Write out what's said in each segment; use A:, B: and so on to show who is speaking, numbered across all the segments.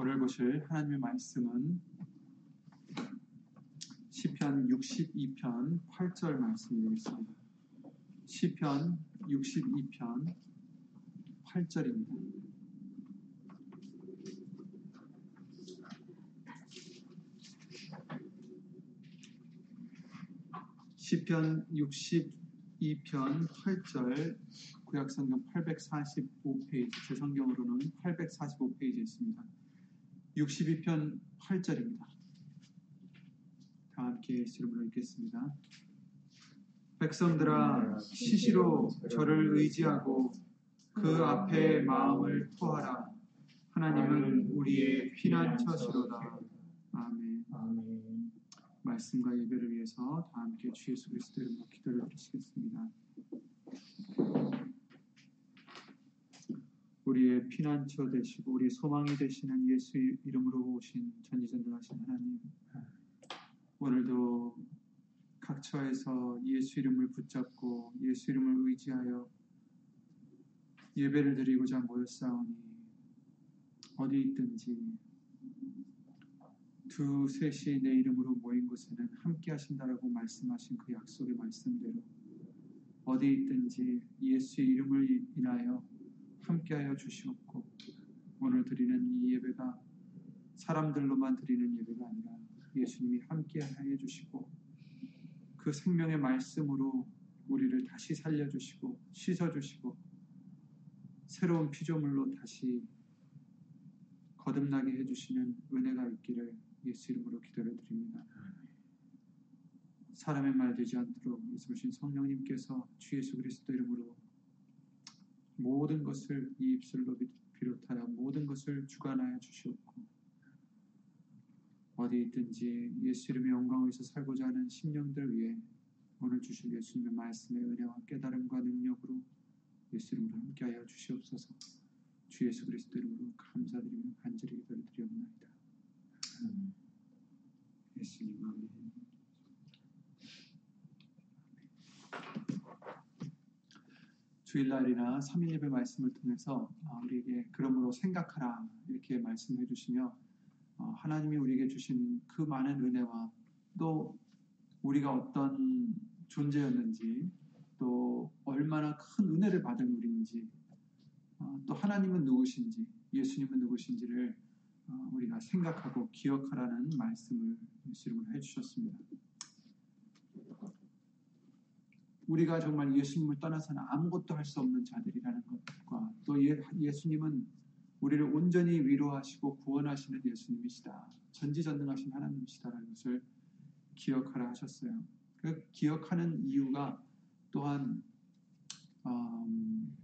A: 오늘 보실 하나님의 말씀은 시편 62편 8절 말씀이겠습니다. 시편 62편 8절입니다. 시편 62편 8절 구약성경 845페이지 제 성경으로는 845페이지에 있습니다. 62편 8절입니다. 다 함께 이름으로 읽겠습니다. 백성들아 시시로 저를 의지하고 그 앞에 마음을 토하라. 하나님은 우리의 피난처시로다. 아멘.
B: 아멘.
A: 말씀과 예배를 위해서 다 함께 주 예수 그리스도 이름으로 기도를 드리시겠습니다. 우리의 피난처 되시고 우리 소망이 되시는 예수 이름으로 오신 전지전능하신 하나님 오늘도 각 처에서 예수 이름을 붙잡고 예수 이름을 의지하여 예배를 드리고자 모였사오니 어디 있든지 두 셋이 내 이름으로 모인 곳에는 함께 하신다라고 말씀하신 그 약속의 말씀대로 어디 있든지 예수의 이름을 인하여 함께 하여 주시옵고 오늘 드리는 이 예배가 사람들로만 드리는 예배가 아니라 예수님이 함께 하여 주시고 그 생명의 말씀으로 우리를 다시 살려주시고 씻어주시고 새로운 피조물로 다시 거듭나게 해주시는 은혜가 있기를 예수 이름으로 기도를 드립니다. 사람의 말 되지 않도록 예수신 성령님께서 주 예수 그리스도 이름으로 모든 것을 이 입술로 비롯하여 모든 것을 주관하여 주시옵고 어디 있든지 예수 이름의 영광에서 살고자 하는 심령들 위해 오늘 주실 예수님의 말씀의 은혜와 깨달음과 능력으로 예수 이름으로 함께하여 주시옵소서 주 예수 그리스도 이름으로 감사드리며 간절히 기도를 드리옵나이다. 예수님 아멘. 주일날이나 3일 예배 말씀을 통해서 우리에게 그러므로 생각하라 이렇게 말씀해 주시며 하나님이 우리에게 주신 그 많은 은혜와 또 우리가 어떤 존재였는지 또 얼마나 큰 은혜를 받은 우리인지 또 하나님은 누구신지 예수님은 누구신지를 우리가 생각하고 기억하라는 말씀을 예수 이름으로 해주셨습니다. 우리가 정말 예수님을 떠나서는 아무것도 할 수 없는 자들이라는 것과 또 예, 예수님은 우리를 온전히 위로하시고 구원하시는 예수님이시다. 전지전능하신 하나님이시다라는 것을 기억하라 하셨어요. 그 기억하는 이유가 또한 음,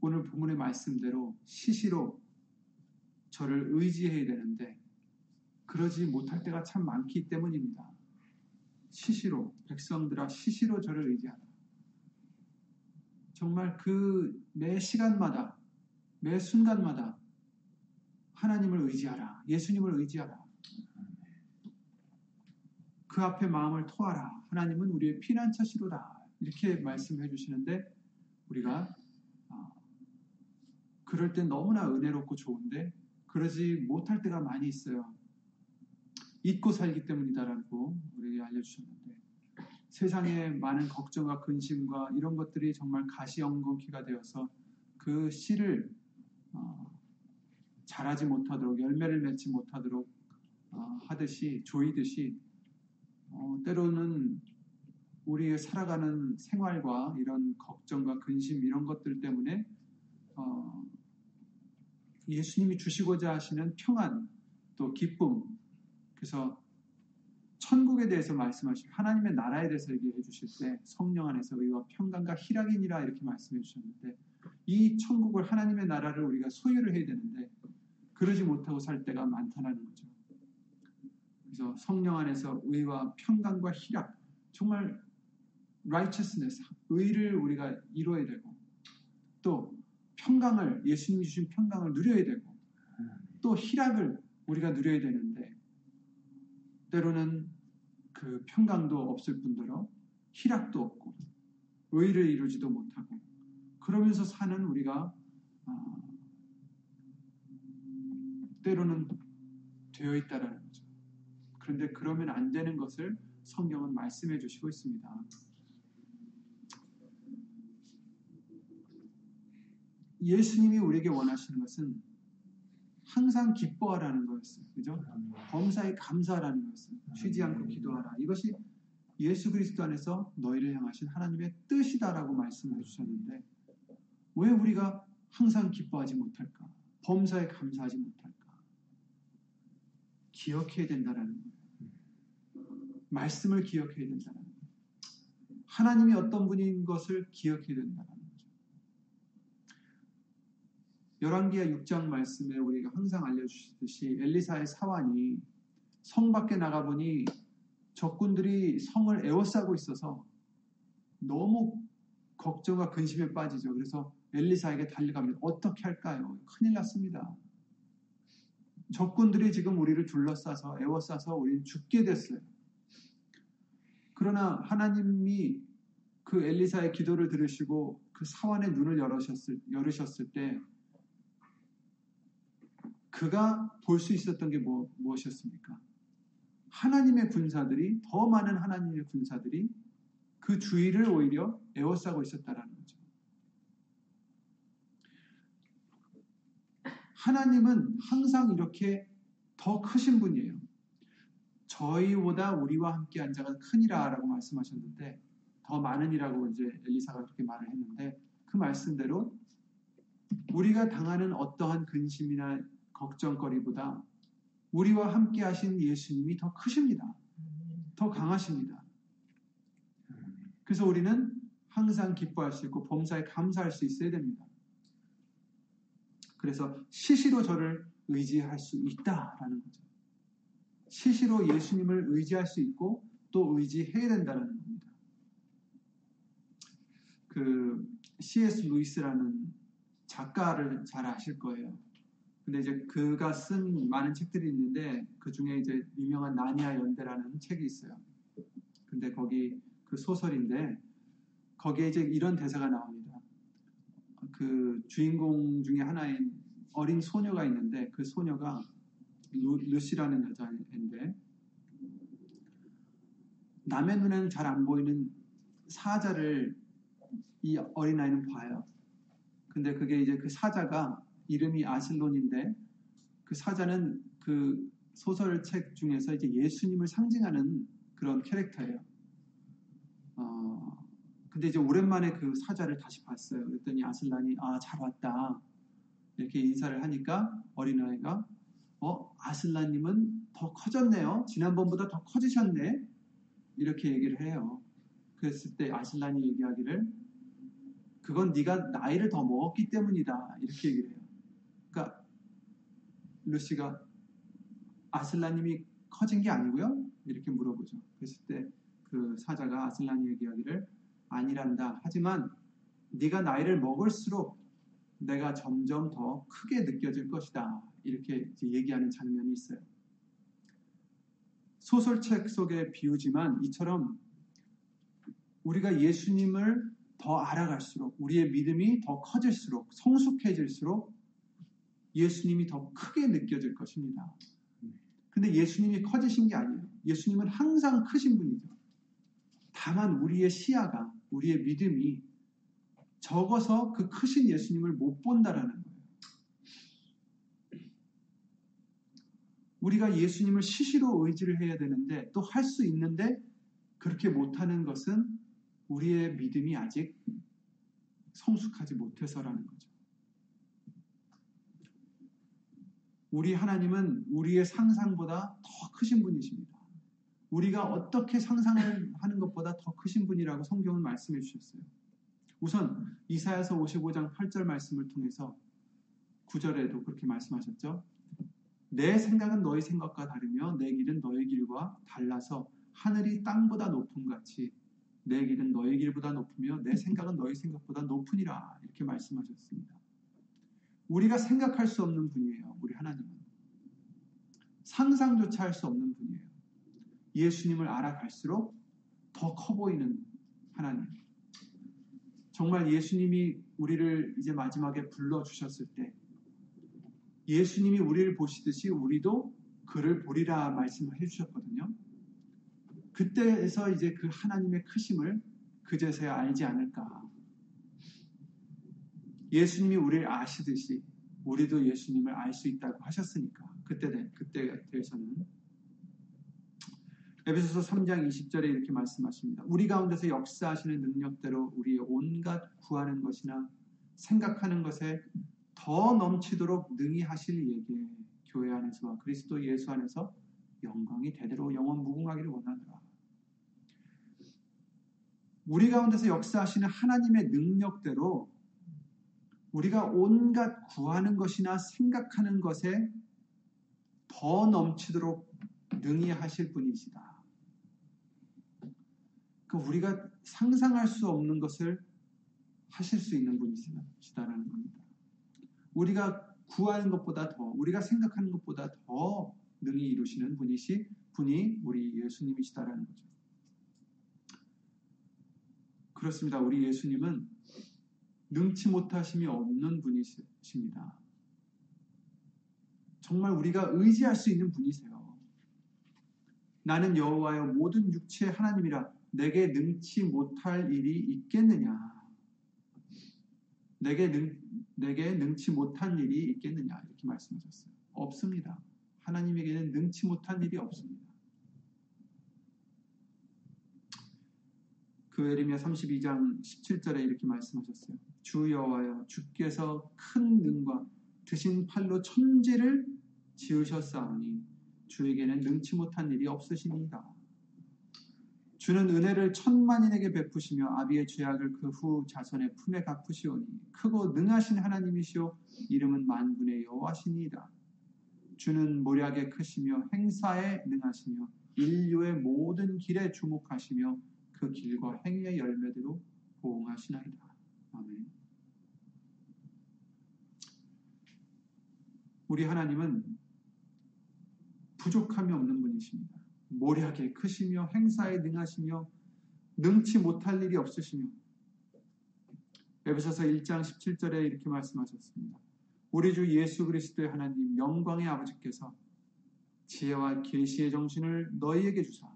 A: 오늘 본문의 말씀대로 시시로 저를 의지해야 되는데 그러지 못할 때가 참 많기 때문입니다. 시시로 백성들아 시시로 저를 의지하라. 정말 그 매 시간마다 매 순간마다 하나님을 의지하라. 예수님을 의지하라. 그 앞에 마음을 토하라. 하나님은 우리의 피난처시로다. 이렇게 말씀해 주시는데 우리가 그럴 땐 너무나 은혜롭고 좋은데 그러지 못할 때가 많이 있어요. 잊고 살기 때문이다라고 우리에게 알려주셨는데 세상에 많은 걱정과 근심과 이런 것들이 정말 가시엉겅퀴가 되어서 그 씨를 어, 자라지 못하도록 열매를 맺지 못하도록 어, 하듯이 조이듯이 어, 때로는 우리의 살아가는 생활과 이런 걱정과 근심 이런 것들 때문에 어, 예수님이 주시고자 하시는 평안 또 기쁨 그래서 천국에 대해서 말씀하시 하나님의 나라에 대해서 얘기해 주실 때 성령 안에서 의와 평강과 희락이니라 이렇게 말씀해 주셨는데 이 천국을 하나님의 나라를 우리가 소유를 해야 되는데 그러지 못하고 살 때가 많다는 거죠. 그래서 성령 안에서 의와 평강과 희락 정말 righteousness 의를 우리가 이루어야 되고 또 평강을 예수님이 주신 평강을 누려야 되고 또 희락을 우리가 누려야 되는데 때로는 그 평강도 없을 뿐더러 희락도 없고 의를 이루지도 못하고 그러면서 사는 우리가 때로는 되어 있다라는 거죠. 그런데 그러면 안 되는 것을 성경은 말씀해 주시고 있습니다. 예수님이 우리에게 원하시는 것은 항상 기뻐하라는 거였어요. 그죠? 범사에 감사하라는 거였어요. 쉬지 않고 기도하라. 이것이 예수 그리스도 안에서 너희를 향하신 하나님의 뜻이다라고 말씀해 주셨는데 왜 우리가 항상 기뻐하지 못할까? 범사에 감사하지 못할까? 기억해야 된다라는 거예요. 말씀을 기억해야 된다는 거예요. 하나님이 어떤 분인 것을 기억해야 된다는 거죠. 열왕기하 6장 말씀에 우리가 항상 알려주시듯이 엘리사의 사환이 성 밖에 나가보니 적군들이 성을 에워싸고 있어서 너무 걱정과 근심에 빠지죠. 그래서 엘리사에게 달려갑니다. 어떻게 할까요? 큰일 났습니다. 적군들이 지금 우리를 둘러싸서 에워싸서 우리는 죽게 됐어요. 그러나 하나님이 그 엘리사의 기도를 들으시고 그 사환의 눈을 열으셨을, 열으셨을 때 그가 볼 수 있었던 게 뭐, 무엇이었습니까? 하나님의 군사들이 더 많은 하나님의 군사들이 그 주위를 오히려 에워싸고 있었다라는 거죠. 하나님은 항상 이렇게 더 크신 분이에요. 저희보다 우리와 함께 한 자가 크니라라고 말씀하셨는데 더 많으니라고 이제 엘리사가 그렇게 말을 했는데 그 말씀대로 우리가 당하는 어떠한 근심이나 걱정거리보다 우리와 함께 하신 예수님이 더 크십니다. 더 강하십니다. 그래서 우리는 항상 기뻐할 수 있고 범사에 감사할 수 있어야 됩니다. 그래서 시시로 저를 의지할 수 있다라는 거죠. 시시로 예수님을 의지할 수 있고 또 의지해야 된다는 겁니다. 그 C.S. 루이스라는 작가를 잘 아실 거예요. 근데 이제 그가 쓴 많은 책들이 있는데 그 중에 이제 유명한 나니아 연대라는 책이 있어요. 근데 거기 그 소설인데 거기에 이제 이런 대사가 나옵니다. 그 주인공 중에 하나인 어린 소녀가 있는데 그 소녀가 루, 루시라는 여자인데 남의 눈에는 잘 안 보이는 사자를 이 어린아이는 봐요. 근데 그게 이제 그 사자가 이름이 아슬론인데 그 사자는 그 소설책 중에서 이제 예수님을 상징하는 그런 캐릭터예요. 어, 근데 이제 오랜만에 그 사자를 다시 봤어요. 그랬더니 아슬란이 아 잘 왔다 이렇게 인사를 하니까 어린아이가 어 아슬란님은 더 커졌네요. 지난번보다 더 커지셨네. 이렇게 얘기를 해요. 그랬을 때 아슬란이 얘기하기를 그건 네가 나이를 더 먹었기 때문이다. 이렇게 얘기를 해요. 루시가 아슬라님이 커진 게 아니고요. 이렇게 물어보죠. 그랬을 때 그 사자가 아슬란이 얘기하기를 아니란다. 하지만 네가 나이를 먹을수록 내가 점점 더 크게 느껴질 것이다. 이렇게 얘기하는 장면이 있어요. 소설책 속의 비유지만 이처럼 우리가 예수님을 더 알아갈수록 우리의 믿음이 더 커질수록 성숙해질수록 예수님이 더 크게 느껴질 것입니다. 근데 예수님이 커지신 게 아니에요. 예수님은 항상 크신 분이죠. 다만 우리의 시야가, 우리의 믿음이 적어서 그 크신 예수님을 못 본다라는 거예요. 우리가 예수님을 시시로 의지를 해야 되는데 또 할 수 있는데 그렇게 못하는 것은 우리의 믿음이 아직 성숙하지 못해서라는 거죠. 우리 하나님은 우리의 상상보다 더 크신 분이십니다. 우리가 어떻게 상상을 하는 것보다 더 크신 분이라고 성경은 말씀해 주셨어요. 우선 이사야서 55장 8절 말씀을 통해서 9절에도 그렇게 말씀하셨죠. 내 생각은 너희 생각과 다르며 내 길은 너희 길과 달라서 하늘이 땅보다 높은 같이 내 길은 너희 길보다 높으며 내 생각은 너희 생각보다 높으니라 이렇게 말씀하셨습니다. 우리가 생각할 수 없는 분이에요. 우리 상상조차 할 수 없는 분이에요. 예수님을 알아갈수록 더 커 보이는 하나님. 정말 예수님이 우리를 이제 마지막에 불러 주셨을 때 예수님이 우리를 보시듯이 우리도 그를 보리라 말씀을 해주셨거든요. 그때에서 이제 그 하나님의 크심을 그제서야 알지 않을까. 예수님이 우리를 아시듯이 우리도 예수님을 알 수 있다고 하셨으니까 그때 그때 대해서는 에베소서 3장 20절에 이렇게 말씀하십니다. 우리 가운데서 역사하시는 능력대로 우리의 온갖 구하는 것이나 생각하는 것에 더 넘치도록 능히 하실 이에게 교회 안에서와 그리스도 예수 안에서 영광이 대대로 영원 무궁하기를 원하노라. 우리 가운데서 역사하시는 하나님의 능력대로 우리가 온갖 구하는 것이나 생각하는 것에 더 넘치도록 능히 하실 분이시다. 그 우리가 상상할 수 없는 것을 하실 수 있는 분이시다라는 겁니다. 우리가 구하는 것보다 더, 우리가 생각하는 것보다 더 능히 이루시는 분이시 분이 우리 예수님이시다라는 거죠. 그렇습니다. 우리 예수님은 능치 못하심이 없는 분이십니다. 정말 우리가 의지할 수 있는 분이세요. 나는 여호와여 모든 육체의 하나님이라 내게 능치 못할 일이 있겠느냐? 내게 능 내게 능치 못한 일이 있겠느냐? 이렇게 말씀하셨어요. 없습니다. 하나님에게는 능치 못한 일이 없습니다. 그 에리미야 32장 17절에 이렇게 말씀하셨어요. 주 여호와여 주께서 큰 능과 드신 팔로 천지를 지으셨사오니 주에게는 능치 못한 일이 없으십니다. 주는 은혜를 천만인에게 베푸시며 아비의 죄악을 그 후 자손의 품에 갚으시오니 크고 능하신 하나님이시오 이름은 만군의 여호와시니이다. 주는 모략에 크시며 행사에 능하시며 인류의 모든 길에 주목하시며 그 길과 행위의 열매대로 보응하시나이다. 아멘. 우리 하나님은 부족함이 없는 분이십니다. 모략에 크시며 행사에 능하시며 능치 못할 일이 없으시며 에베소서 1장 17절에 이렇게 말씀하셨습니다. 우리 주 예수 그리스도의 하나님 영광의 아버지께서 지혜와 계시의 정신을 너희에게 주사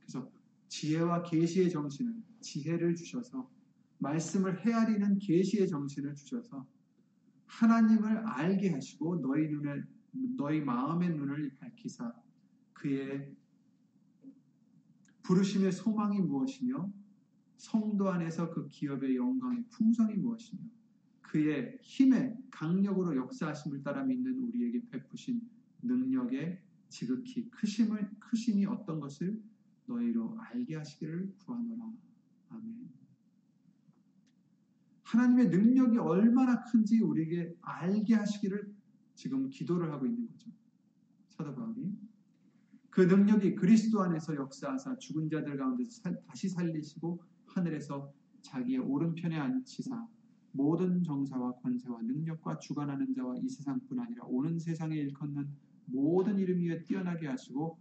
A: 그래서 지혜와 계시의 정신을 지혜를 주셔서 말씀을 헤아리는 계시의 정신을 주셔서 하나님을 알게 하시고 너희 눈을 너희 마음의 눈을 밝히사 그의 부르심의 소망이 무엇이며 성도 안에서 그 기업의 영광의 풍성이 무엇이며 그의 힘의 강력으로 역사하심을 따라 믿는 우리에게 베푸신 능력의 지극히 크심을 크심이 어떤 것을 너희로 알게 하시기를 구하노라. 아멘. 하나님의 능력이 얼마나 큰지 우리에게 알게 하시기를 지금 기도를 하고 있는 거죠. 사도 바울이 그 능력이 그리스도 안에서 역사하사 죽은 자들 가운데서 다시 살리시고 하늘에서 자기의 오른편에 앉히사 모든 정사와 권세와 능력과 주관하는 자와 이 세상뿐 아니라 오는 세상에 일컫는 모든 이름 위에 뛰어나게 하시고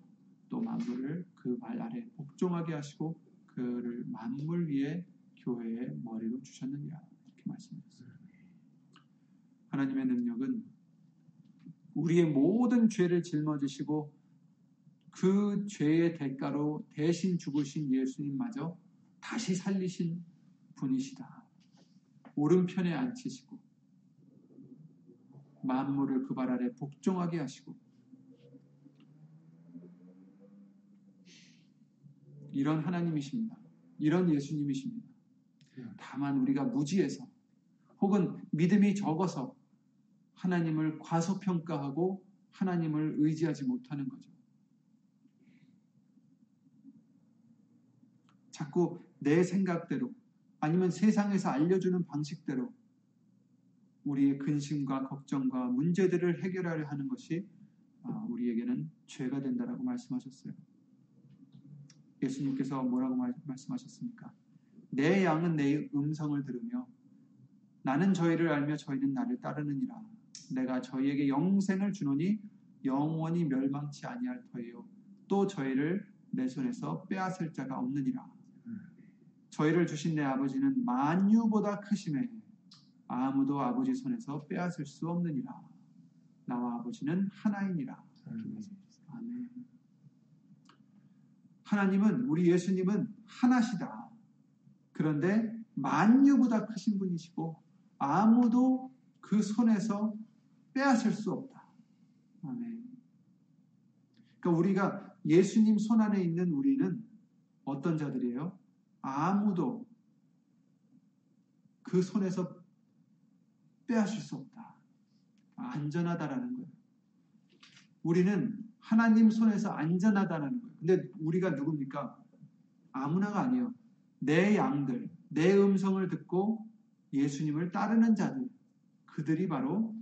A: 또 만물을 그 말 아래 복종하게 하시고 그를 만물 위에 교회의 머리로 주셨느니라 이렇게 말씀하셨어요. 하나님의 능력은 우리의 모든 죄를 짊어지시고 그 죄의 대가로 대신 죽으신 예수님마저 다시 살리신 분이시다. 오른편에 앉히시고 만물을 그 발 아래 복종하게 하시고 이런 하나님이십니다. 이런 예수님이십니다. 다만 우리가 무지해서 혹은 믿음이 적어서 하나님을 과소평가하고 하나님을 의지하지 못하는 거죠. 자꾸 내 생각대로 아니면 세상에서 알려주는 방식대로 우리의 근심과 걱정과 문제들을 해결하려 하는 것이 아, 우리에게는 죄가 된다라고 말씀하셨어요. 예수님께서 뭐라고 말씀하셨습니까? 내 양은 내 음성을 들으며 나는 저희를 알며 저희는 나를 따르느니라. 내가 저희에게 영생을 주노니 영원히 멸망치 아니할 터예요. 또 저희를 내 손에서 빼앗을 자가 없느니라. 저희를 주신 내 아버지는 만유보다 크심에 아무도 아버지 손에서 빼앗을 수 없느니라. 나와 아버지는 하나이니라. 아멘. 하나님은 우리 예수님은 하나시다. 그런데 만유보다 크신 분이시고 아무도 그 손에서 빼앗을 수 없다. 아멘. 그러니까 우리가 예수님 손 안에 있는 우리는 어떤 자들이에요? 아무도 그 손에서 빼앗을 수 없다. 안전하다라는 거예요. 우리는 하나님 손에서 안전하다라는 거예요. 근데 우리가 누굽니까? 아무나가 아니에요. 내 양들, 내 음성을 듣고 예수님을 따르는 자들, 그들이 바로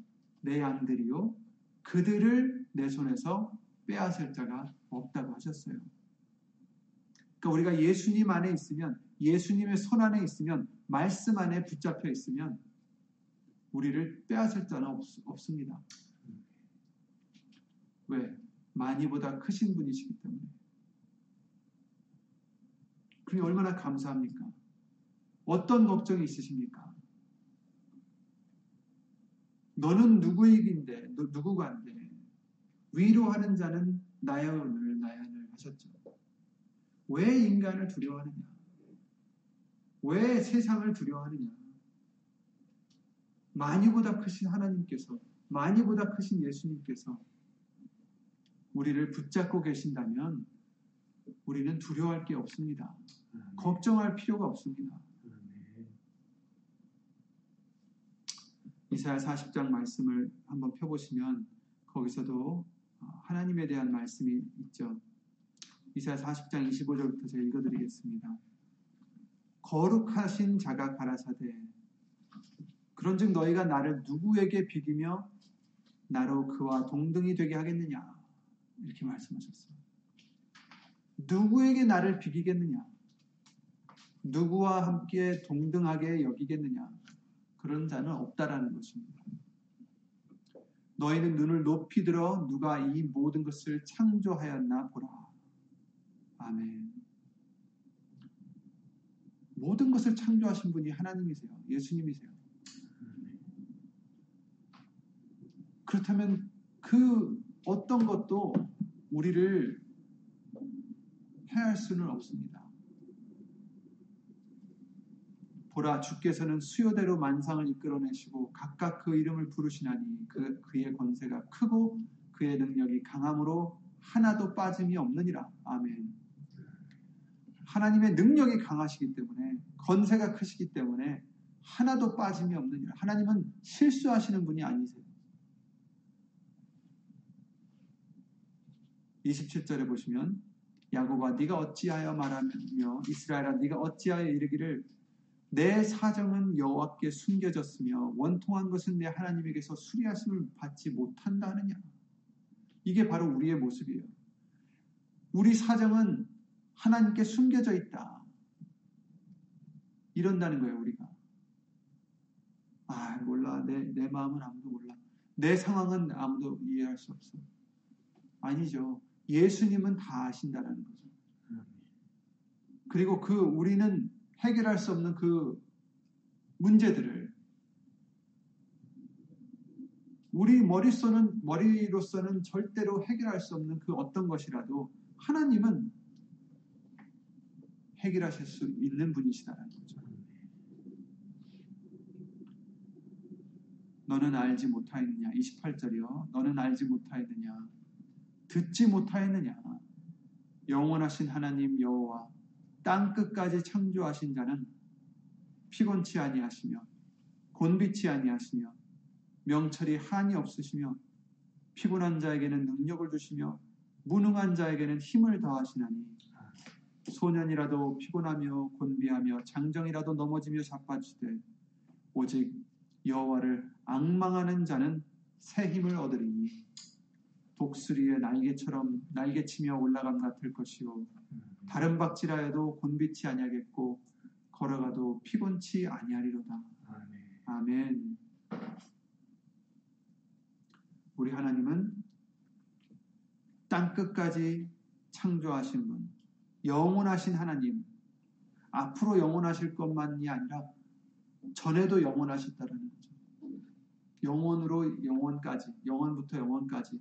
A: 내 양들이요. 그들을 내 손에서 빼앗을 자가 없다고 하셨어요. 그러니까 우리가 예수님 안에 있으면, 예수님의 손 안에 있으면, 말씀 안에 붙잡혀 있으면, 우리를 빼앗을 자는 없, 없습니다. 왜? 많이보다 크신 분이시기 때문에. 그게 얼마나 감사합니까? 어떤 걱정이 있으십니까? 너는 누구이긴데, 너 누구간데, 위로하는 자는 나연을, 나연을 하셨죠. 왜 인간을 두려워하느냐? 왜 세상을 두려워하느냐? 많이보다 크신 하나님께서, 많이보다 크신 예수님께서 우리를 붙잡고 계신다면 우리는 두려워할 게 없습니다. 걱정할 필요가 없습니다. 이사야 40장 말씀을 한번 펴보시면 거기서도 하나님에 대한 말씀이 있죠. 이사야 40장 25절부터 제가 읽어드리겠습니다. 거룩하신 자가 가라사대 그런즉 너희가 나를 누구에게 비기며 나로 그와 동등이 되게 하겠느냐 이렇게 말씀하셨어요. 누구에게 나를 비기겠느냐? 누구와 함께 동등하게 여기겠느냐? 그런 자는 없다라는 것입니다. 너희는 눈을 높이 들어 누가 이 모든 것을 창조하였나 보라. 아멘. 모든 것을 창조하신 분이 하나님이세요. 예수님이세요. 그렇다면 그 어떤 것도 우리를 해할 수는 없습니다. 보라 주께서는 수요대로 만상을 이끌어내시고 각각 그 이름을 부르시나니 그, 그의 권세가 크고 그의 능력이 강함으로 하나도 빠짐이 없느니라. 아멘. 하나님의 능력이 강하시기 때문에 권세가 크시기 때문에 하나도 빠짐이 없느니라. 하나님은 실수하시는 분이 아니세요. 27절에 보시면 야곱아 네가 어찌하여 말하며 이스라엘아 네가 어찌하여 이르기를 내 사정은 여호와께 숨겨졌으며 원통한 것은 내 하나님에게서 수리하심을 받지 못한다 하느냐 이게 바로 우리의 모습이에요. 우리 사정은 하나님께 숨겨져 있다. 이런다는 거예요, 우리가. 아, 몰라. 내, 내 마음은 아무도 몰라. 내 상황은 아무도 이해할 수 없어. 아니죠. 예수님은 다 아신다라는 거죠. 그리고 그 우리는 해결할 수 없는 그 문제들을 우리 머릿속은 머리로서는 절대로 해결할 수 없는 그 어떤 것이라도 하나님은 해결하실 수 있는 분이시다라는 거죠. 너는 알지 못하였느냐? 28절이요. 너는 알지 못하였느냐? 듣지 못하였느냐? 영원하신 하나님 여호와 땅 끝까지 창조하신 자는 피곤치 아니하시며 곤비치 아니하시며 명철이 한이 없으시며 피곤한 자에게는 능력을 주시며 무능한 자에게는 힘을 더하시나니 소년이라도 피곤하며 곤비하며 장정이라도 넘어지며 자빠지되 오직 여호와를 악망하는 자는 새 힘을 얻으리니 독수리의 날개처럼 날개치며 올라감 같을 것이요 다른 박질하여도 곤비치 아니하겠고 걸어가도 피곤치 아니하리로다. 아멘. 우리 하나님은 땅 끝까지 창조하신 분, 영원하신 하나님, 앞으로 영원하실 것만이 아니라 전에도 영원하셨다는 거죠. 영원으로 영원까지, 영원부터 영원까지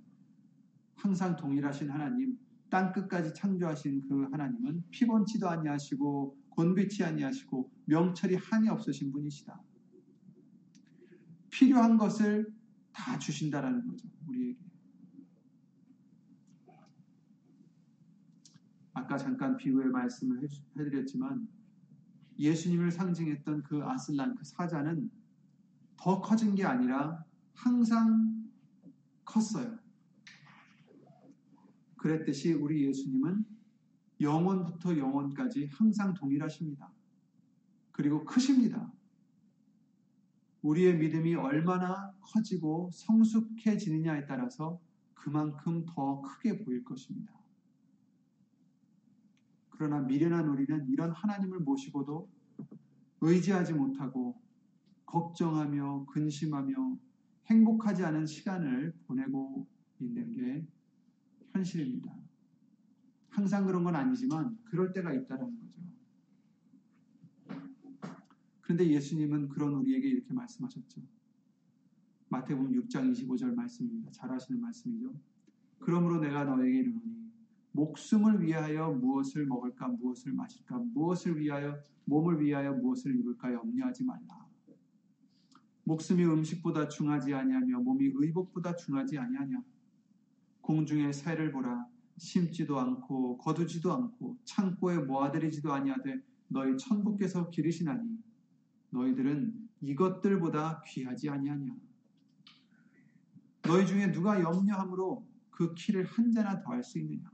A: 항상 동일하신 하나님, 땅 끝까지 창조하신 그 하나님은 피곤치도 아니하시고 곤비치 아니하시고 명철이 한이 없으신 분이시다. 필요한 것을 다 주신다라는 거죠. 우리에게. 아까 잠깐 비유의 말씀을 해드렸지만 예수님을 상징했던 그 아슬란, 그 사자는 더 커진 게 아니라 항상 컸어요. 그랬듯이 우리 예수님은 영원부터 영원까지 항상 동일하십니다. 그리고 크십니다. 우리의 믿음이 얼마나 커지고 성숙해지느냐에 따라서 그만큼 더 크게 보일 것입니다. 그러나 미련한 우리는 이런 하나님을 모시고도 의지하지 못하고 걱정하며 근심하며 행복하지 않은 시간을 보내고 있는 게 현실입니다. 항상 그런 건 아니지만 그럴 때가 있다는 거죠. 그런데 예수님은 그런 우리에게 이렇게 말씀하셨죠. 마태복음 6장 25절 말씀입니다. 잘 아시는 말씀이죠. 그러므로 내가 너에게 이르노니 목숨을 위하여 무엇을 먹을까 무엇을 마실까 무엇을 위하여 몸을 위하여 무엇을 입을까 염려하지 말라. 목숨이 음식보다 중하지 아니하며 몸이 의복보다 중하지 아니하냐. 공중의 새를 보라 심지도 않고 거두지도 않고 창고에 모아들이지도 아니하되 너희 천부께서 기르시나니 너희들은 이것들보다 귀하지 아니하냐? 너희 중에 누가 염려함으로 그 키를 한 자나 더할 수 있느냐?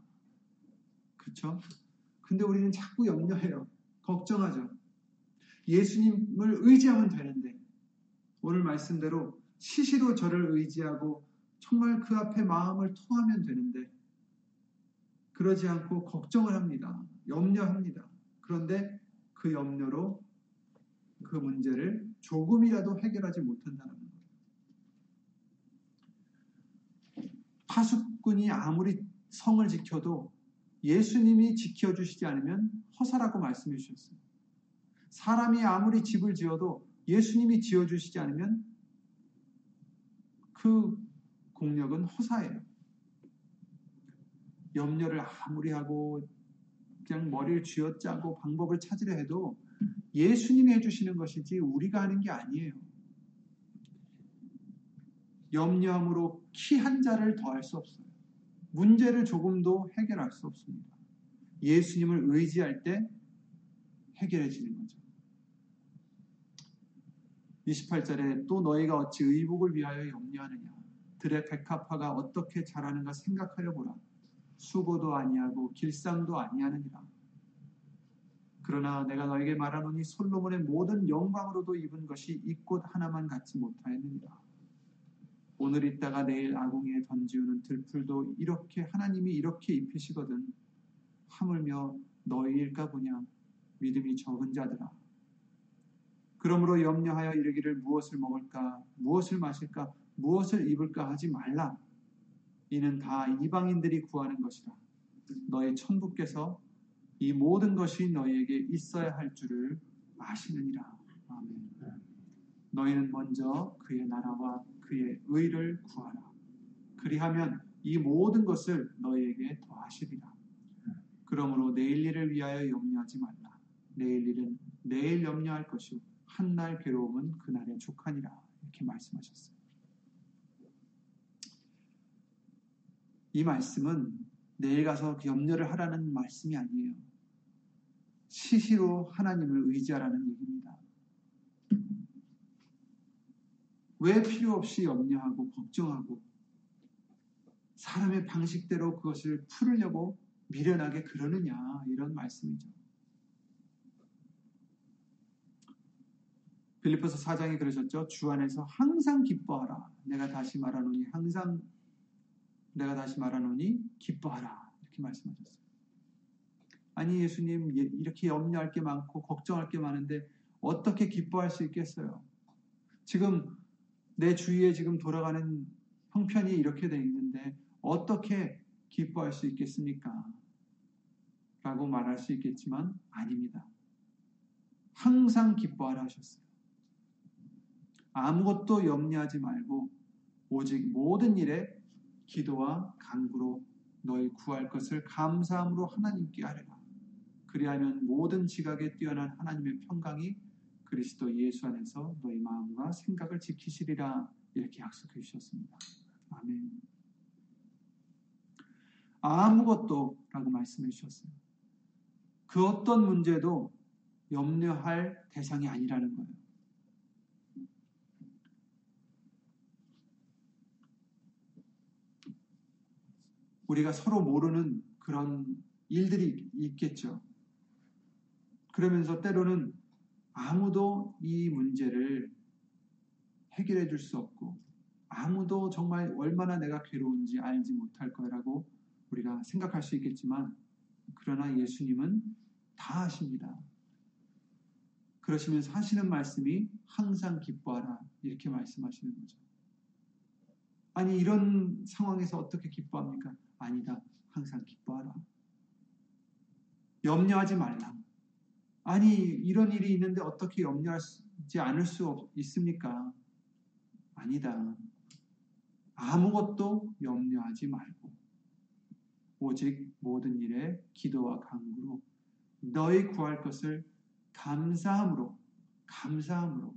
A: 그렇죠? 근데 우리는 자꾸 염려해요. 걱정하죠. 예수님을 의지하면 되는데 오늘 말씀대로 시시로 저를 의지하고 정말 그 앞에 마음을 토하면 되는데 그러지 않고 걱정을 합니다. 염려합니다. 그런데 그 염려로 그 문제를 조금이라도 해결하지 못한다는 거예요. 파수꾼이 아무리 성을 지켜도 예수님이 지켜주시지 않으면 허사라고 말씀해 주셨어요. 사람이 아무리 집을 지어도 예수님이 지어주시지 않으면 그 공력은 허사예요. 염려를 아무리 하고 그냥 머리를 쥐어짜고 방법을 찾으려 해도 예수님이 해주시는 것이지 우리가 하는 게 아니에요. 염려함으로 키 한 자를 더할 수 없어요. 문제를 조금도 해결할 수 없습니다. 예수님을 의지할 때 해결해지는 거죠. 28절에 또 너희가 어찌 의복을 위하여 염려하느냐 들의 백합화가 어떻게 자라는가 생각하려 보라. 수고도 아니하고 길쌈도 아니하느니라. 그러나 내가 너에게 말하노니 솔로몬의 모든 영광으로도 입은 것이 이 꽃 하나만 갖지 못하였느니라. 오늘 있다가 내일 아궁이에 던지우는 들풀도 이렇게 하나님이 이렇게 입히시거든 하물며 너희일까 보냐 믿음이 적은 자들아. 그러므로 염려하여 이르기를 무엇을 먹을까 무엇을 마실까 무엇을 입을까 하지 말라. 이는 다 이방인들이 구하는 것이라. 너희 천부께서 이 모든 것이 너희에게 있어야 할 줄을 아시느니라. 아멘. 너희는 먼저 그의 나라와 그의 의를 구하라. 그리하면 이 모든 것을 너희에게 더하시리라. 그러므로 내일 일을 위하여 염려하지 말라. 내일 일은 내일 염려할 것이요 한날 괴로움은 그날의 족하니라. 이렇게 말씀하셨어요. 이 말씀은 내일 가서 염려를 하라는 말씀이 아니에요. 시시로 하나님을 의지하라는 얘기입니다. 왜 필요 없이 염려하고 걱정하고 사람의 방식대로 그것을 풀으려고 미련하게 그러느냐 이런 말씀이죠. 빌리포스 사장이 그러셨죠. 주 안에서 항상 기뻐하라. 내가 다시 말하노니 항상 내가 다시 말하노니 기뻐하라. 이렇게 말씀하셨어요. 아니 예수님 이렇게 염려할 게 많고 걱정할 게 많은데 어떻게 기뻐할 수 있겠어요? 지금 내 주위에 지금 돌아가는 형편이 이렇게 돼 있는데 어떻게 기뻐할 수 있겠습니까? 라고 말할 수 있겠지만 아닙니다. 항상 기뻐하라 하셨어요. 아무것도 염려하지 말고 오직 모든 일에 기도와 간구로 너희 구할 것을 감사함으로 하나님께 하리라. 그리하면 모든 지각에 뛰어난 하나님의 평강이 그리스도 예수 안에서 너희 마음과 생각을 지키시리라 이렇게 약속해 주셨습니다. 아멘. 아무것도 라고 말씀해 주셨어요. 그 어떤 문제도 염려할 대상이 아니라는 거예요. 우리가 서로 모르는 그런 일들이 있겠죠. 그러면서 때로는 아무도 이 문제를 해결해 줄 수 없고 아무도 정말 얼마나 내가 괴로운지 알지 못할 거라고 우리가 생각할 수 있겠지만 그러나 예수님은 다 아십니다. 그러시면서 하시는 말씀이 항상 기뻐하라 이렇게 말씀하시는 거죠. 아니 이런 상황에서 어떻게 기뻐합니까? 아니다. 항상 기뻐하라. 염려하지 말라. 아니 이런 일이 있는데 어떻게 염려하지 않을 수 있습니까? 아니다. 아무것도 염려하지 말고 오직 모든 일에 기도와 간구로 너희 구할 것을 감사함으로 감사함으로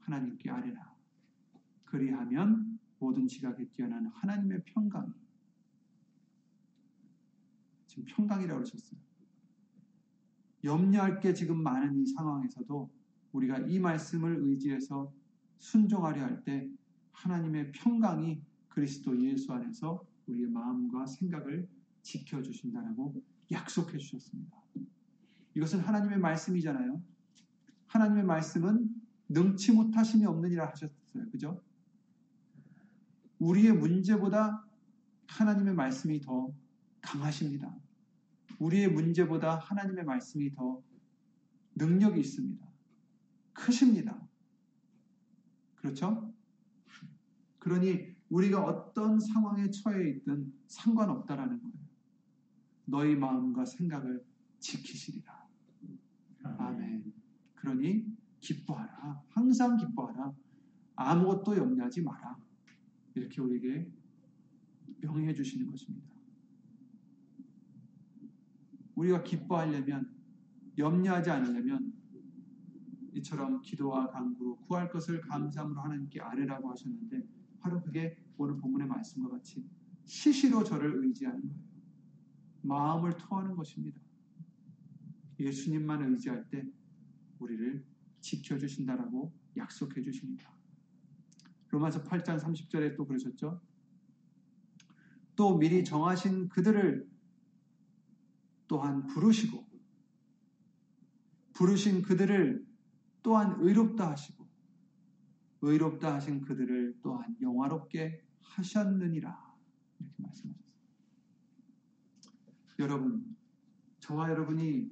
A: 하나님께 아뢰라. 그리하면 모든 지각에 뛰어난 하나님의 평강이 지금 평강이라고 그러셨어요. 염려할 게 지금 많은 이 상황에서도 우리가 이 말씀을 의지해서 순종하려 할 때 하나님의 평강이 그리스도 예수 안에서 우리의 마음과 생각을 지켜주신다라고 약속해 주셨습니다. 이것은 하나님의 말씀이잖아요. 하나님의 말씀은 능치 못하심이 없느니라 하셨어요. 그죠? 우리의 문제보다 하나님의 말씀이 더 강하십니다. 우리의 문제보다 하나님의 말씀이 더 능력이 있습니다. 크십니다. 그렇죠? 그러니 우리가 어떤 상황에 처해 있든 상관없다라는 거예요. 너희 마음과 생각을 지키시리라. 아멘. 그러니 기뻐하라. 항상 기뻐하라. 아무것도 염려하지 마라. 이렇게 우리에게 명해 주시는 것입니다. 우리가 기뻐하려면 염려하지 않으려면 이처럼 기도와 간구로 구할 것을 감사함으로 하나님께 아뢰라고 하셨는데 바로 그게 오늘 본문의 말씀과 같이 시시로 저를 의지하는 거예요. 마음을 토하는 것입니다. 예수님만 의지할 때 우리를 지켜주신다라고 약속해 주십니다. 로마서 8장 30절에 또 그러셨죠. 또 미리 정하신 그들을 또한 부르시고 부르신 그들을 또한 의롭다 하시고 의롭다 하신 그들을 또한 영화롭게 하셨느니라 이렇게 말씀하셨습니다. 여러분 저와 여러분이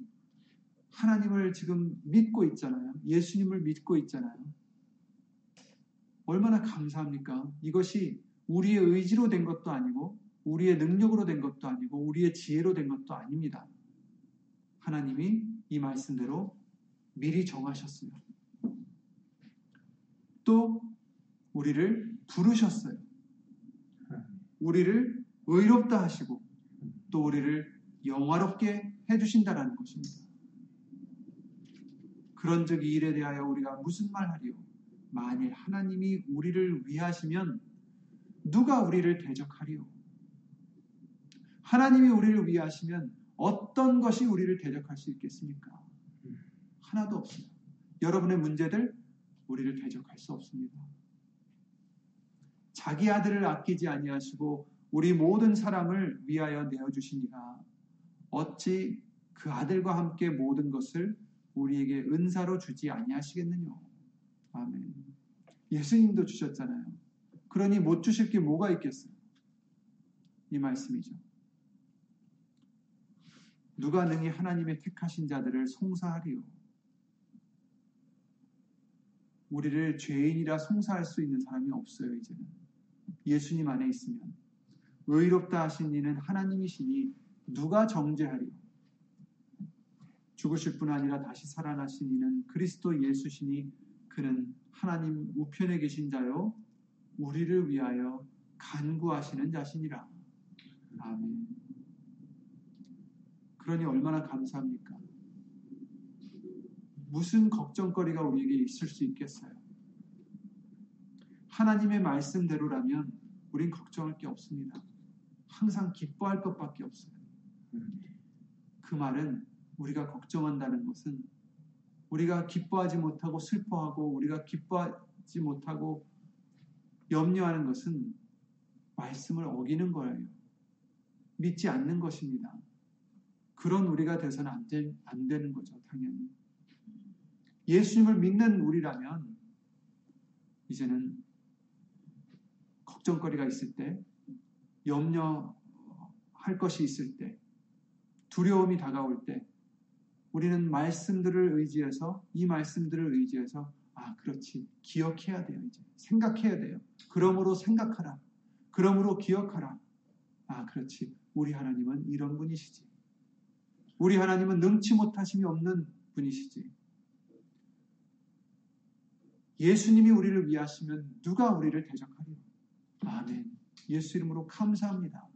A: 하나님을 지금 믿고 있잖아요. 예수님을 믿고 있잖아요. 얼마나 감사합니까? 이것이 우리의 의지로 된 것도 아니고 우리의 능력으로 된 것도 아니고 우리의 지혜로 된 것도 아닙니다. 하나님이 이 말씀대로 미리 정하셨어요. 또 우리를 부르셨어요. 우리를 의롭다 하시고 또 우리를 영화롭게 해주신다라는 것입니다. 그런 적이 일에 대하여 우리가 무슨 말 하리요? 만일 하나님이 우리를 위하시면 누가 우리를 대적하리요? 하나님이 우리를 위하시면 어떤 것이 우리를 대적할 수 있겠습니까? 하나도 없습니다. 여러분의 문제들 우리를 대적할 수 없습니다. 자기 아들을 아끼지 아니하시고 우리 모든 사람을 위하여 내어 주시니가 어찌 그 아들과 함께 모든 것을 우리에게 은사로 주지 아니하시겠느냐. 아멘. 예수님도 주셨잖아요. 그러니 못 주실 게 뭐가 있겠어요? 이 말씀이죠. 누가 능히 하나님의 택하신 자들을 송사하리요. 우리를 죄인이라 송사할 수 있는 사람이 없어요, 이제는. 예수님 안에 있으면. 의롭다 하신 이는 하나님이시니 누가 정죄하리요. 죽으실 뿐 아니라 다시 살아나신 이는 그리스도 예수시니 그는 하나님 우편에 계신 자요 우리를 위하여 간구하시는 자신이라. 아멘. 그러니 얼마나 감사합니까? 무슨 걱정거리가 우리에게 있을 수 있겠어요? 하나님의 말씀대로라면 우린 걱정할 게 없습니다. 항상 기뻐할 것밖에 없어요. 그 말은 우리가 걱정한다는 것은 우리가 기뻐하지 못하고 슬퍼하고 우리가 기뻐하지 못하고 염려하는 것은 말씀을 어기는 거예요. 믿지 않는 것입니다. 그런 우리가 돼서는 안, 되, 안 되는 거죠, 당연히. 예수님을 믿는 우리라면 이제는 걱정거리가 있을 때, 염려할 것이 있을 때, 두려움이 다가올 때, 우리는 말씀들을 의지해서, 이 말씀들을 의지해서, 아, 그렇지. 기억해야 돼요, 이제. 생각해야 돼요. 그러므로 생각하라. 그러므로 기억하라. 아, 그렇지. 우리 하나님은 이런 분이시지. 우리 하나님은 능치 못하심이 없는 분이시지. 예수님이 우리를 위하시면 누가 우리를 대적하리요? 아멘. 예수 이름으로 감사합니다.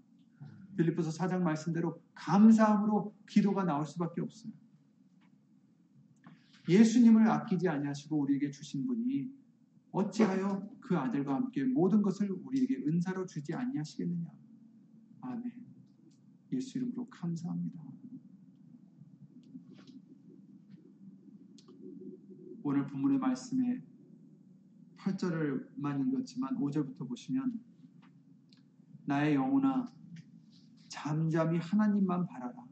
A: 빌립보서 4장 말씀대로 감사함으로 기도가 나올 수밖에 없어요. 예수님을 아끼지 아니하시고 우리에게 주신 분이 어찌하여 그 아들과 함께 모든 것을 우리에게 은사로 주지 아니하시겠느냐. 아멘. 예수 이름으로 감사합니다. 오늘 본문의 말씀에 8절을만 읽었지만 5절부터 보시면 나의 영혼아 잠잠히 하나님만 바라라.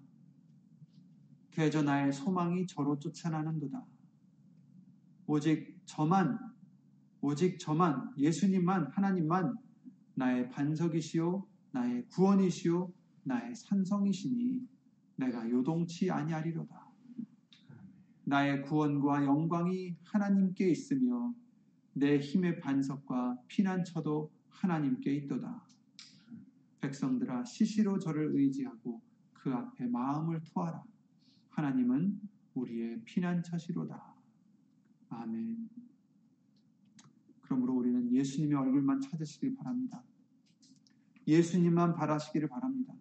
A: 그저 나의 소망이 저로 쫓아나는도다. 오직 저만 오직 저만 예수님만 하나님만 나의 반석이시요 나의 구원이시요 나의 산성이시니 내가 요동치 아니하리로다. 나의 구원과 영광이 하나님께 있으며 내 힘의 반석과 피난처도 하나님께 있도다. 백성들아 시시로 저를 의지하고 그 앞에 마음을 토하라. 하나님은 우리의 피난처시로다. 아멘. 그러므로 우리는 예수님의 얼굴만 찾으시길 바랍니다. 예수님만 바라시기를 바랍니다.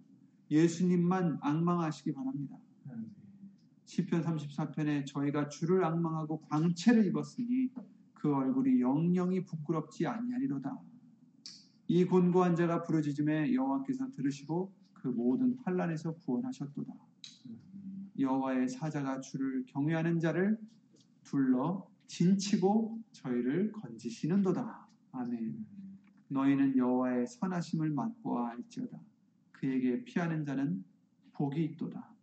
A: 예수님만 악망하시기 바랍니다. 시편 34편에 저희가 주를 악망하고 광채를 입었으니 그 얼굴이 영영이 부끄럽지 아니하리로다. 이 곤고한 자가 부르짖음에 여호와께서 들으시고 그 모든 환란에서 구원하셨도다. 여호와의 사자가 주를 경외하는 자를 둘러 진치고 저희를 건지시는도다. 아멘. 너희는 여호와의 선하심을 맛보아 알지어다. 그에게 피하는 자는 복이 있도다.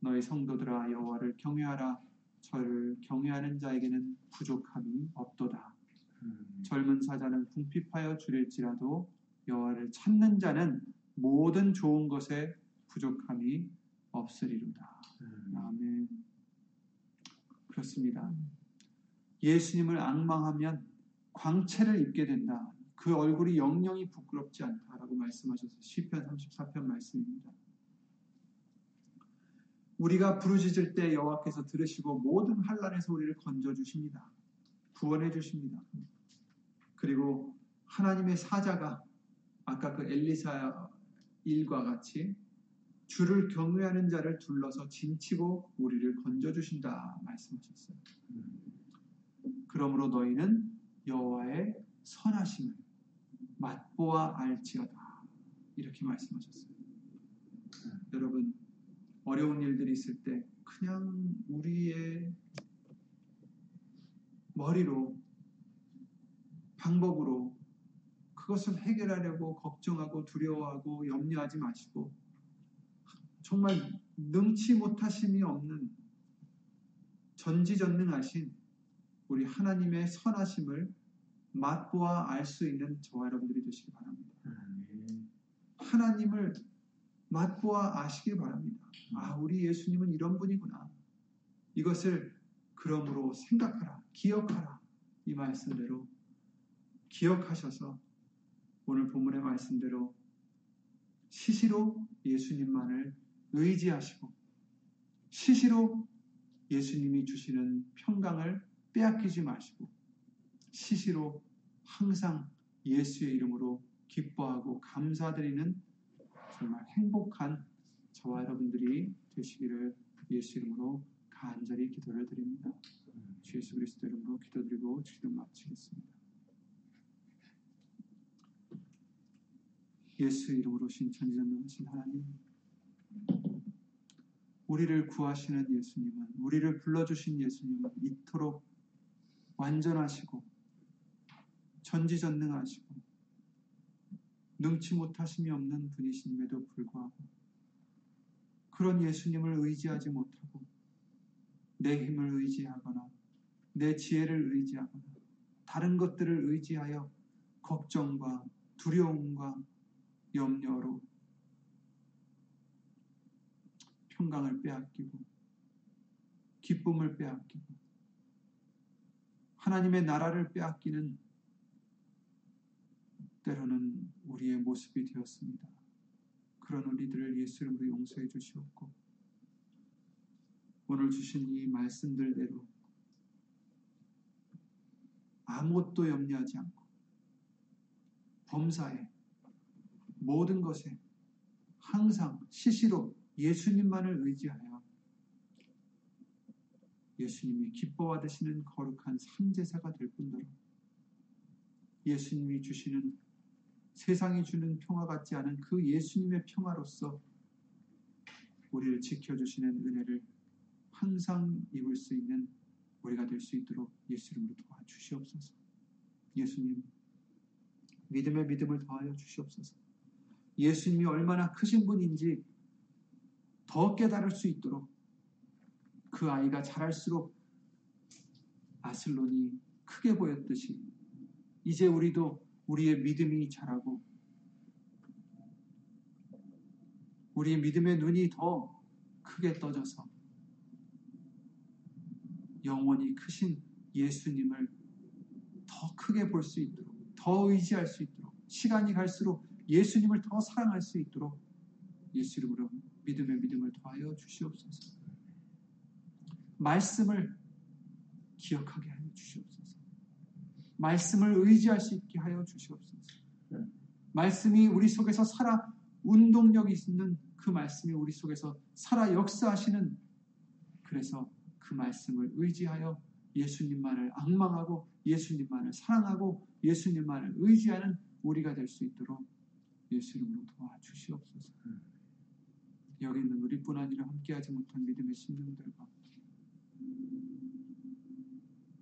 A: 너희 성도들아 여호와를 경외하라. 저를 경외하는 자에게는 부족함이 없도다. 음. 젊은 사자는 궁핍하여 줄일지라도 여호와를 찾는 자는 모든 좋은 것에 부족함이 없으리로다. 음. 아멘. 그렇습니다. 예수님을 악망하면 광채를 입게 된다. 그 얼굴이 영영이 부끄럽지 않다라고 말씀하셔서 시편 34편 말씀입니다. 우리가 부르짖을 때 여호와께서 들으시고 모든 환란에서 우리를 건져 주십니다. 구원해 주십니다. 그리고 하나님의 사자가 아까 그 엘리사 일과 같이 주를 경외하는 자를 둘러서 진치고 우리를 건져 주신다 말씀하셨어요. 그러므로 너희는 여호와의 선하심을 맛보아 알지어다 이렇게 말씀하셨어요. 여러분 어려운 일들이 있을 때 그냥 우리의 머리로 방법으로 그것을 해결하려고 걱정하고 두려워하고 염려하지 마시고 정말 능치 못하심이 없는 전지전능하신 우리 하나님의 선하심을 맛보아 알 수 있는 저와 여러분들이 되시기 바랍니다. 하나님을 맛보아 아시길 바랍니다. 아, 우리 예수님은 이런 분이구나. 이것을 그러므로 생각하라, 기억하라. 이 말씀대로 기억하셔서 오늘 본문의 말씀대로 시시로 예수님만을 의지하시고 시시로 예수님이 주시는 평강을 빼앗기지 마시고 시시로 항상 예수의 이름으로 기뻐하고 감사드리는 정말 행복한 저와 여러분들이 되시기를 예수 이름으로 간절히 기도를 드립니다. 주 예수 그리스도 이름으로 기도드리고 기도 마치겠습니다. 예수 이름으로 신천지전능하신 하나님 우리를 구하시는 예수님은 우리를 불러주신 예수님은 이토록 완전하시고 전지전능하시고 능치 못하심이 없는 분이심에도 불구하고 그런 예수님을 의지하지 못하고 내 힘을 의지하거나 내 지혜를 의지하거나 다른 것들을 의지하여 걱정과 두려움과 염려로 평강을 빼앗기고 기쁨을 빼앗기고 하나님의 나라를 빼앗기는 때로는 우리의 모습이 되었습니다. 그런 우리들을 예수 이름으로 용서해 주시옵고 오늘 주신 이 말씀들대로 아무것도 염려하지 않고 범사에 모든 것에 항상 시시로 예수님만을 의지하여 예수님이 기뻐 받으시는 거룩한 삼제사가 될 뿐더러 예수님이 주시는 세상이 주는 평화 같지 않은 그 예수님의 평화로서 우리를 지켜주시는 은혜를 항상 입을 수 있는 우리가 될 수 있도록 예수 이름으로 도와주시옵소서. 예수님 믿음의 믿음을 더하여 주시옵소서. 예수님이 얼마나 크신 분인지 더 깨달을 수 있도록 그 아이가 자랄수록 아슬론이 크게 보였듯이 이제 우리도 우리의 믿음이 자라고 우리의 믿음의 눈이 더 크게 떠져서 영원히 크신 예수님을 더 크게 볼 수 있도록 더 의지할 수 있도록 시간이 갈수록 예수님을 더 사랑할 수 있도록 예수 이름으로 믿음의 믿음을 더하여 주시옵소서. 말씀을 기억하게 하여 주시옵소서. 말씀을 의지할 수 있게 하여 주시옵소서. 말씀이 우리 속에서 살아 운동력이 있는 그 말씀이 우리 속에서 살아 역사하시는 그래서 그 말씀을 의지하여 예수님만을 악망하고 예수님만을 사랑하고 예수님만을 의지하는 우리가 될 수 있도록 예수 이름으로 도와주시옵소서. 여기 있는 우리뿐 아니라 함께하지 못한 믿음의 심령들과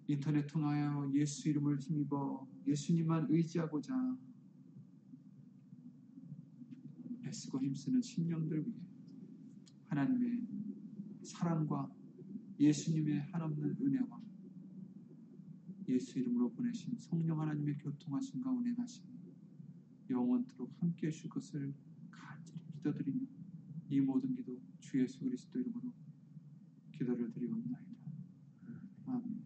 A: 인터넷 통하여 예수 이름을 힘입어 예수님만 의지하고자 애쓰고 힘쓰는 심령들 위해 하나님의 사랑과 예수님의 한없는 은혜와 예수 이름으로 보내신 성령 하나님의 교통하심과 운행하심 영원토록 함께해 주실 것을 간절히 기도드리며 이 모든 기도 주 예수 그리스도 이름으로 기도를 드리옵나이다. 아멘.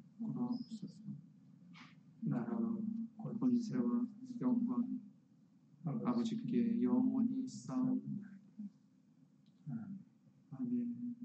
A: 구하옵소서. 나라와 권세와 영광 아버지께 영원히 쌓옵나이다. 아멘.